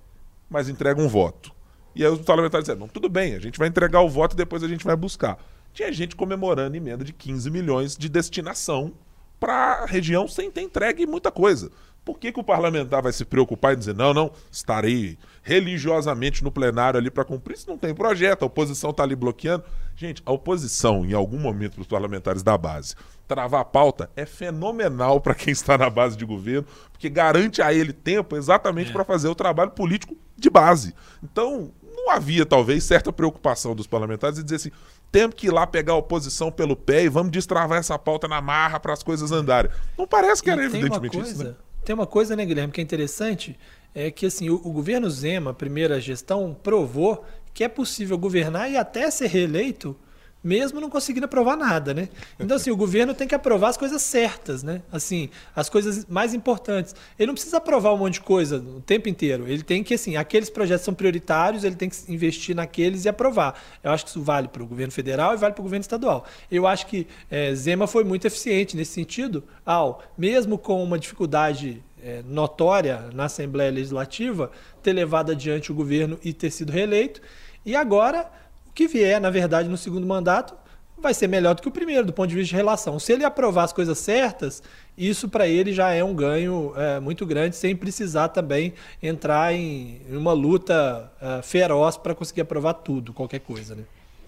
mas entrega um voto. E aí os parlamentares disseram: tudo bem, a gente vai entregar o voto e depois a gente vai buscar. Tinha gente comemorando emenda de 15 milhões de destinação para a região sem ter entregue muita coisa. Por que, que o parlamentar vai se preocupar e dizer, não, não, estarei religiosamente no plenário ali para cumprir? Isso não tem projeto, a oposição está ali bloqueando. Gente, a oposição, em algum momento, para os parlamentares da base, travar a pauta é fenomenal para quem está na base de governo, porque garante a ele tempo exatamente é. para fazer o trabalho político de base. Então, não havia, talvez, certa preocupação dos parlamentares de dizer assim: temos que ir lá pegar a oposição pelo pé e vamos destravar essa pauta na marra para as coisas andarem. Não parece que era evidentemente coisa, isso, né? Tem uma coisa, né, Guilherme, que é interessante, é que assim, o, o governo Zema, primeira gestão, provou que é possível governar e até ser reeleito mesmo não conseguindo aprovar nada, né? Então, assim, o governo tem que aprovar as coisas certas, né? Assim, as coisas mais importantes. Ele não precisa aprovar um monte de coisa o tempo inteiro. Ele tem que, assim, aqueles projetos são prioritários, ele tem que investir naqueles e aprovar. Eu acho que isso vale para o governo federal e vale para o governo estadual. Eu acho que é, Zema foi muito eficiente nesse sentido, ao, mesmo com uma dificuldade é, notória na Assembleia Legislativa, ter levado adiante o governo e ter sido reeleito. E agora que vier, na verdade, no segundo mandato, vai ser melhor do que o primeiro, do ponto de vista de relação. Se ele aprovar as coisas certas, isso para ele já é um ganho é, muito grande, sem precisar também entrar em, uma luta é, feroz para conseguir aprovar tudo, qualquer coisa. Né?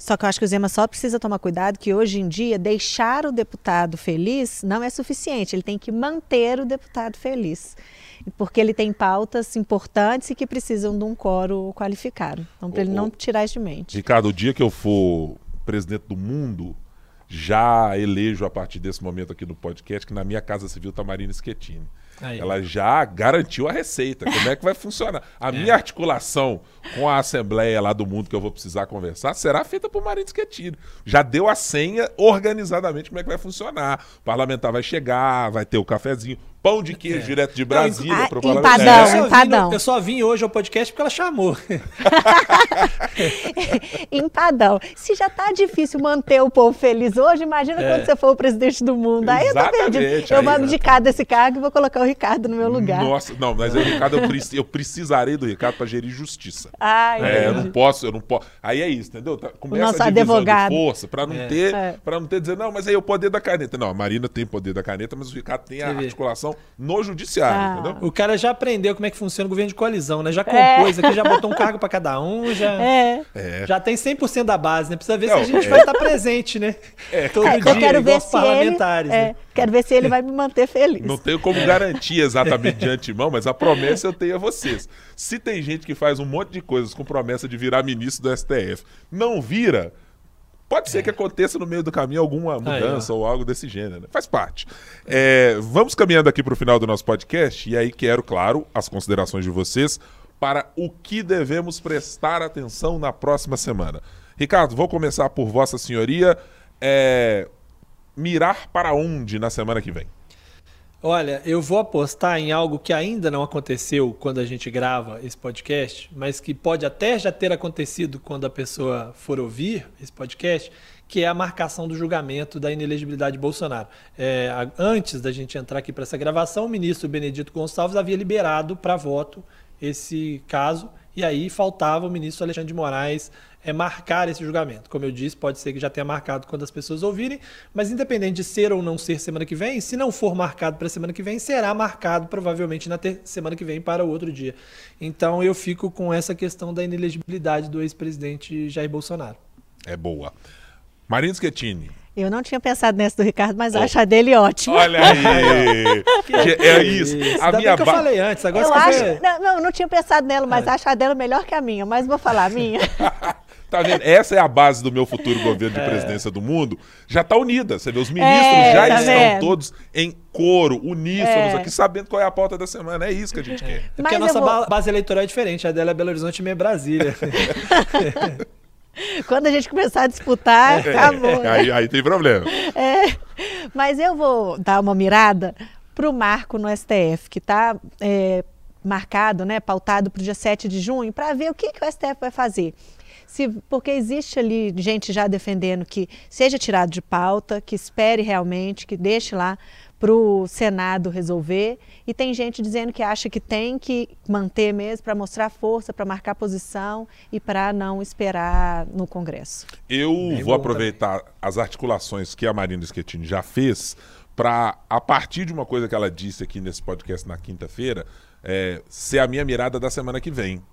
Só que eu acho que o Zema só precisa tomar cuidado que hoje em dia deixar o deputado feliz não é suficiente, ele tem que manter o deputado feliz porque ele tem pautas importantes e que precisam de um coro qualificado. Então, para ele não tirar isso de mente. Ricardo, o dia que eu for presidente do mundo, já elejo a partir desse momento aqui no podcast que na minha casa civil está Marina Schettini. Aí. Ela já garantiu a receita. Como é que vai funcionar? A é. minha articulação com a Assembleia lá do mundo que eu vou precisar conversar será feita por Marinho Schettino. Já deu a senha organizadamente como é que vai funcionar. O parlamentar vai chegar, vai ter o cafezinho, pão de queijo é. direto de Brasília ah, para o parlamentar. Empadão, é. empadão. Eu só vim hoje ao podcast porque ela chamou. empadão. Se já tá difícil manter o povo feliz hoje, imagina é. quando você for o presidente do mundo. Aí Exatamente, eu tô perdido. Eu vou abdicar desse cargo e vou colocar o Ricardo no meu lugar. Nossa, não, mas o Ricardo, eu, eu precisarei do Ricardo para gerir justiça. Ah, é, eu não posso, eu não posso. Aí é isso, entendeu? Tá, começa o nosso a advogado. força para não é. ter, é. para não ter dizer não, mas aí é o poder da caneta. Não, a Marina tem poder da caneta, mas o Ricardo tem a articulação no judiciário, ah. entendeu? O cara já aprendeu como é que funciona o governo de coalizão, né? Já é. compôs aqui, já botou um cargo para cada um, já é. é. já tem 100% da base, né? Precisa ver não, se a gente vai estar presente, né? Todo dia, eu quero ver se parlamentares, ele, né? Quero ver se ele vai me manter feliz. Não tenho como garantir exatamente de antemão, mas a promessa eu tenho a vocês. Se tem gente que faz um monte de coisas com promessa de virar ministro do STF, não vira, Pode ser é. que aconteça no meio do caminho alguma mudança aí, ou algo desse gênero. Né? Faz parte. É, vamos caminhando aqui para o final do nosso podcast e aí quero, claro, as considerações de vocês para o que devemos prestar atenção na próxima semana. Ricardo, vou começar por Vossa Senhoria. É, mirar para onde na semana que vem? Olha, eu vou apostar em algo que ainda não aconteceu quando a gente grava esse podcast, mas que pode até já ter acontecido quando a pessoa for ouvir esse podcast, que é a marcação do julgamento da inelegibilidade de Bolsonaro. É, antes da gente entrar aqui para essa gravação, o ministro Benedito Gonçalves havia liberado para voto esse caso E aí faltava o ministro Alexandre de Moraes é, marcar esse julgamento. Como eu disse, pode ser que já tenha marcado quando as pessoas ouvirem, mas independente de ser ou não ser semana que vem, se não for marcado para a semana que vem, será marcado provavelmente na semana que vem para o outro dia. Então eu fico com essa questão da inelegibilidade do ex-presidente Jair Bolsonaro. É boa. Marina Schettini, eu não tinha pensado nessa do Ricardo, mas oh. acho a dele ótima. Olha aí! é isso. A Ainda minha que eu falei antes, agora eu você acho, não, não, não tinha pensado nela, mas é. acho a dela melhor que a minha, mas vou falar a minha. tá vendo? Essa é a base do meu futuro governo de é. presidência do mundo. Já está unida. Você vê, os ministros é, já tá estão vendo? todos em coro, uníssonos é. aqui, sabendo qual é a pauta da semana. É isso que a gente quer. É porque a nossa vou... base eleitoral é diferente. A dela é Belo Horizonte e minha é Brasília. Quando a gente começar a disputar, é, acabou. Né? Aí, aí, tem problema. É, mas eu vou dar uma mirada para o marco no STF, que está é, marcado, né, pautado para o dia 7 de junho, para ver o que, que o STF vai fazer. Se, porque existe ali gente já defendendo que seja tirado de pauta, que espere realmente, que deixe lá para o Senado resolver. E tem gente dizendo que acha que tem que manter mesmo para mostrar força, para marcar posição e para não esperar no Congresso. Eu Bem vou aproveitar também. as articulações que a Marina Schettini já fez para, a partir de uma coisa que ela disse aqui nesse podcast na quinta-feira, é, ser a minha mirada da semana que vem,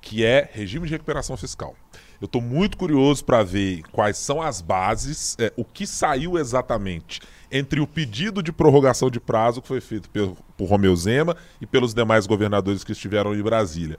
que é regime de recuperação fiscal. Eu estou muito curioso para ver quais são as bases, é, o que saiu exatamente entre o pedido de prorrogação de prazo que foi feito pelo, por Romeu Zema e pelos demais governadores que estiveram em Brasília.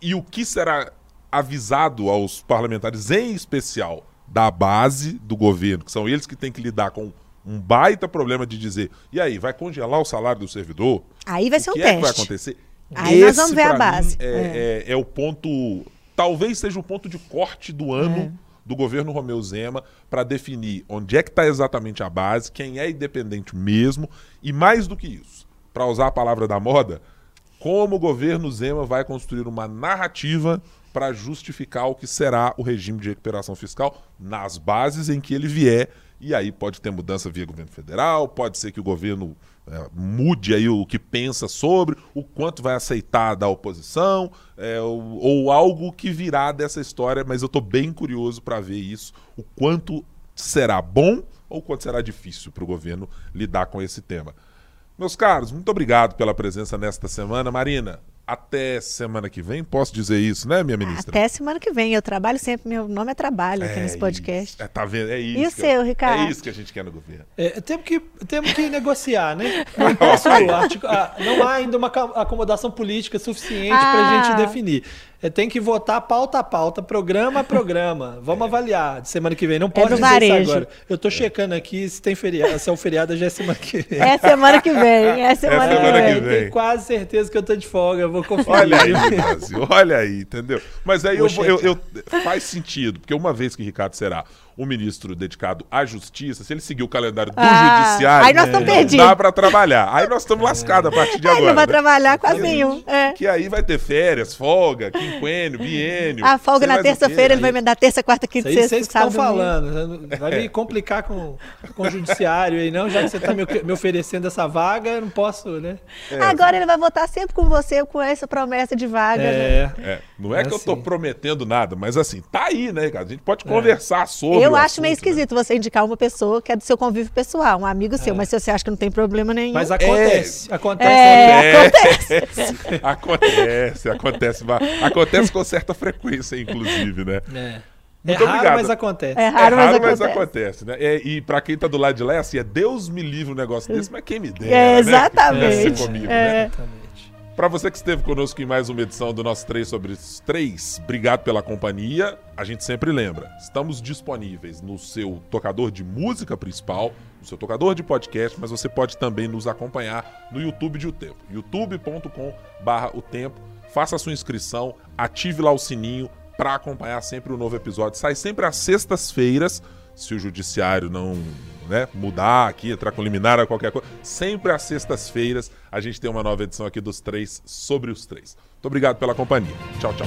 E o que será avisado aos parlamentares, em especial da base do governo, que são eles que têm que lidar com um baita problema de dizer: e aí, vai congelar o salário do servidor? Aí vai ser um teste. É que vai acontecer? Aí Esse, nós vamos ver a base. É, é. É, é o ponto talvez seja o ponto de corte do ano é. do governo Romeu Zema para definir onde é que está exatamente a base, quem é independente mesmo e mais do que isso, para usar a palavra da moda, como o governo Zema vai construir uma narrativa para justificar o que será o regime de recuperação fiscal nas bases em que ele vier e aí pode ter mudança via governo federal, pode ser que o governo é, mude aí o que pensa sobre, o quanto vai aceitar da oposição, é, ou, ou, algo que virá dessa história, mas eu estou bem curioso para ver isso, o quanto será bom ou quanto será difícil para o governo lidar com esse tema. Meus caros, muito obrigado pela presença nesta semana. Marina, até semana que vem, posso dizer isso, né, minha ministra? Até semana que vem. Eu trabalho sempre, meu nome é trabalho aqui é nesse podcast. Isso. É, tá vendo? É isso. E o seu, Ricardo? É isso que a gente quer no governo. É, temos, que, temos que negociar, né? Não, posso, ah, não há ainda uma acomodação política suficiente ah. para a gente definir. É, tem que votar pauta a pauta, programa a programa. Vamos avaliar de semana que vem. Não pode é dizer varejo. isso agora. Eu estou checando aqui se tem feriado, se é o feriado já é semana que vem. É semana que vem. É semana, é semana que, vem. que vem. Tenho quase certeza que eu estou de folga. Eu vou conferir. Olha aí, Brasil. Olha aí, entendeu? Mas aí eu, eu, eu, faz sentido, porque uma vez que Ricardo será um ministro dedicado à justiça, se ele seguir o calendário do ah, judiciário, aí nós estamos né, perdidos. dá para trabalhar. Aí nós estamos lascados a partir de agora. Ele não vai né? trabalhar quase nenhum. É. Que aí vai ter férias, folga, quinquênio, biênio. A folga na terça-feira, ele vai me dar terça, quarta, quinta, sexta, Vocês estão falando. Vai me complicar com, com o judiciário aí, não? Já que você está me, me, oferecendo essa vaga, eu não posso, né? É. Agora ele vai votar sempre com você, com essa promessa de vaga. É. Né? é. Não é, é que assim. eu estou prometendo nada, mas assim, tá aí, né, cara? A gente pode é. conversar sobre. Eu acho assunto, meio esquisito. Né? esquisito você indicar uma pessoa que é do seu convívio pessoal, um amigo seu, é. mas se você acha que não tem problema nenhum. Mas acontece. É. Acontece. É, acontece. acontece, acontece. Acontece com certa frequência, inclusive, né? É. Muito é raro, obrigado. mas acontece. É raro, é raro mas, mas, acontece. né? É, e para quem tá do lado de lá, é assim, é Deus me livre um negócio desse, mas quem me dera, é, né? exatamente. Né? Comigo, é. né? Para você que esteve conosco em mais uma edição do nosso 3 sobre 3, obrigado pela companhia. A gente sempre lembra, estamos disponíveis no seu tocador de música principal, no seu tocador de podcast, mas você pode também nos acompanhar no YouTube de O Tempo, youtube.com/barra O Tempo. Faça a sua inscrição, ative lá o sininho para acompanhar sempre o um novo episódio. Sai sempre às sextas-feiras, se o judiciário não né, mudar aqui, entrar com liminar qualquer coisa. Sempre às sextas-feiras a gente tem uma nova edição aqui dos três sobre os três. Muito obrigado pela companhia. Tchau, tchau.